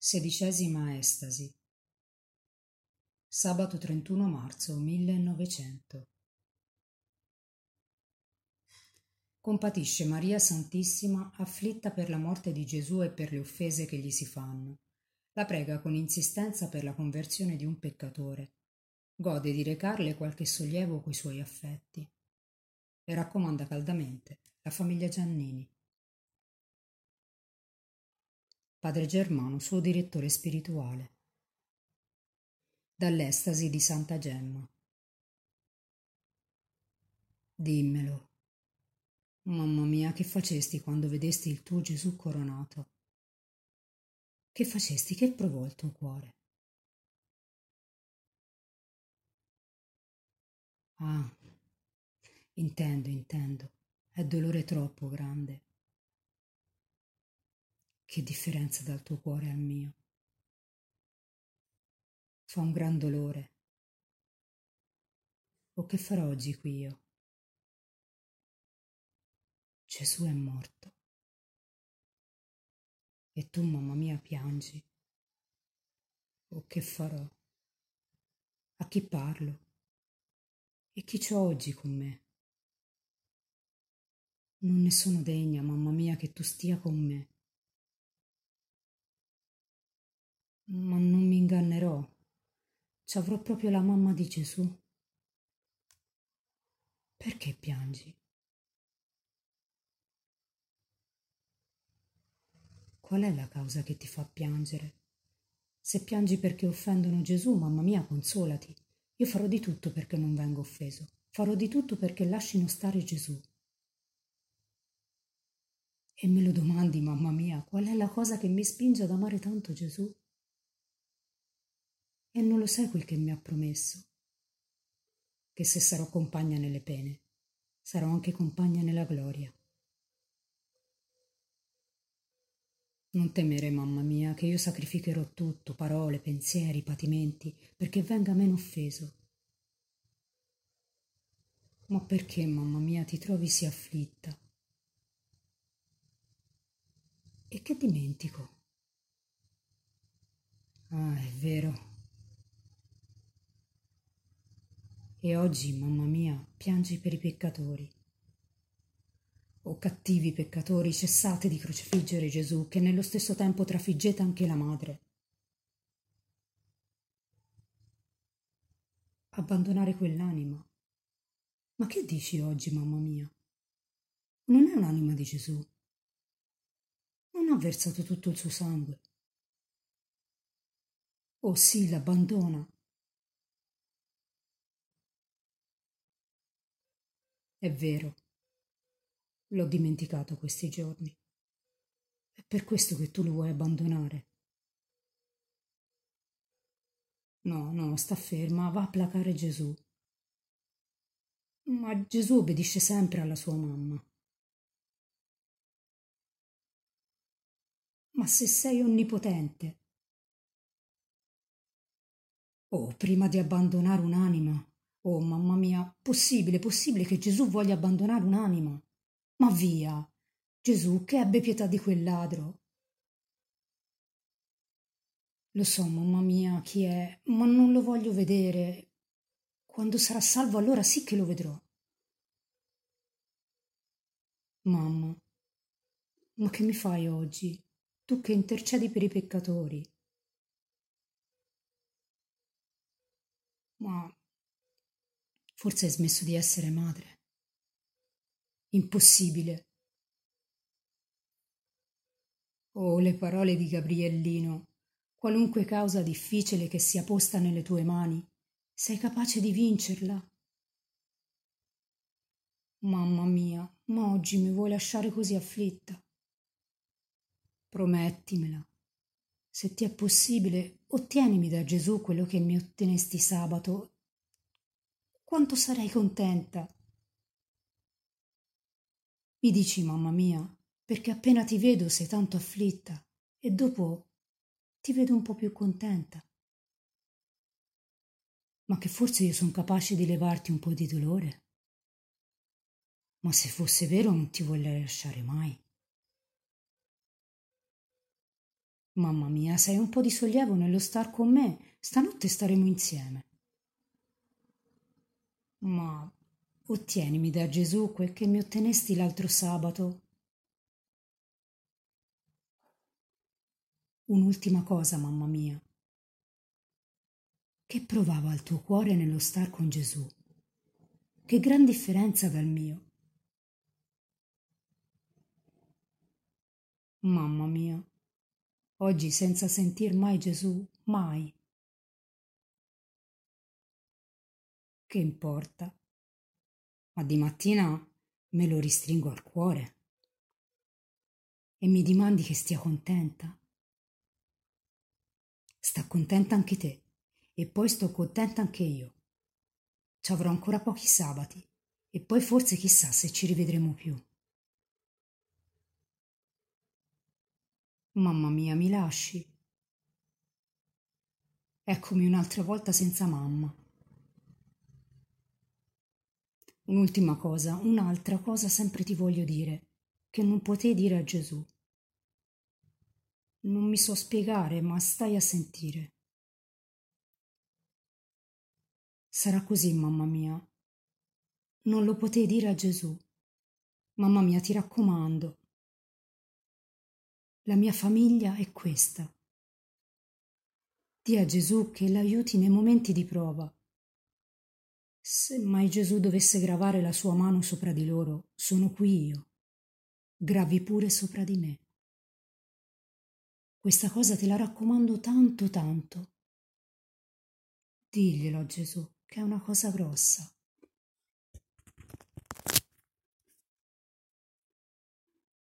Sedicesima estasi. Sabato 31 marzo 1900. Compatisce Maria Santissima afflitta per la morte di Gesù e per le offese che gli si fanno. La prega con insistenza per la conversione di un peccatore. Gode di recarle qualche sollievo coi suoi affetti. Le raccomanda caldamente la famiglia Giannini. Padre Germano, suo direttore spirituale. Dall'estasi di Santa Gemma. Dimmelo. Mamma mia, che facesti quando vedesti il tuo Gesù coronato? Che facesti? Che provò il tuo cuore? Ah, intendo, intendo. È dolore troppo grande. Che differenza dal tuo cuore al mio. Fa un gran dolore. O che farò oggi qui io? Gesù è morto. E tu, mamma mia, piangi. O che farò? A chi parlo? E chi c'ho oggi con me? Non ne sono degna, mamma mia, che tu stia con me. Ma non mi ingannerò. Ci avrò proprio la mamma di Gesù. Perché piangi? Qual è la causa che ti fa piangere? Se piangi perché offendono Gesù, mamma mia, consolati. Io farò di tutto perché non venga offeso. Farò di tutto perché lasciano stare Gesù. E me lo domandi, mamma mia, qual è la cosa che mi spinge ad amare tanto Gesù? E non lo sai quel che mi ha promesso? Che se sarò compagna nelle pene, sarò anche compagna nella gloria. Non temere, mamma mia, che io sacrificherò tutto, parole, pensieri, patimenti, perché venga meno offeso. Ma perché, mamma mia, ti trovi sì afflitta? E che dimentico? Ah, è vero, E oggi, mamma mia, piangi per i peccatori. O cattivi peccatori, cessate di crocifiggere Gesù, che nello stesso tempo trafiggete anche la madre. Abbandonare quell'anima. Ma che dici oggi, mamma mia? Non è un'anima di Gesù. Non ha versato tutto il suo sangue. Oh sì, l'abbandona, È vero. L'ho dimenticato questi giorni. È per questo che tu lo vuoi abbandonare. No, no, sta ferma, va a placare Gesù. Ma Gesù obbedisce sempre alla sua mamma. Ma se sei onnipotente. Oh, prima di abbandonare un'anima, Oh, mamma mia, possibile, possibile che Gesù voglia abbandonare un'anima? Ma via! Gesù, che ebbe pietà di quel ladro. Lo so, mamma mia, chi è, ma non lo voglio vedere. Quando sarà salvo, allora sì che lo vedrò. Mamma, ma che mi fai oggi? Tu che intercedi per i peccatori. Ma Forse hai smesso di essere madre. Impossibile. Oh, le parole di Gabriellino. Qualunque causa difficile che sia posta nelle tue mani, sei capace di vincerla? Mamma mia, ma oggi mi vuoi lasciare così afflitta? Promettimela. Se ti è possibile, ottienimi da Gesù quello che mi ottenesti sabato quanto sarei contenta. Mi dici, mamma mia, perché appena ti vedo sei tanto afflitta e dopo ti vedo un po' più contenta. Ma che forse io sono capace di levarti un po' di dolore? Ma se fosse vero non ti vorrei lasciare mai. Mamma mia, sei un po' di sollievo nello star con me. Stanotte staremo insieme. Ma ottienimi da Gesù quel che mi ottenesti l'altro sabato. Un'ultima cosa, mamma mia. Che provava il tuo cuore nello star con Gesù? Che gran differenza dal mio. Mamma mia, oggi senza sentir mai Gesù, mai. Che importa? Ma di mattina me lo ristringo al cuore e mi dimandi che stia contenta. Sta contenta anche te e poi sto contenta anche io. Ci avrò ancora pochi sabati e poi forse chissà se ci rivedremo più. Mamma mia, mi lasci? Eccomi un'altra volta senza mamma. Un'ultima cosa, un'altra cosa sempre ti voglio dire, che non potei dire a Gesù. Non mi so spiegare, ma stai a sentire. Sarà così, mamma mia. Non lo potei dire a Gesù. Mamma mia, ti raccomando. La mia famiglia è questa. Dì a Gesù che l'aiuti nei momenti di prova. Se mai Gesù dovesse gravare la sua mano sopra di loro, sono qui io. Gravi pure sopra di me. Questa cosa te la raccomando tanto tanto. Diglielo a Gesù, che è una cosa grossa.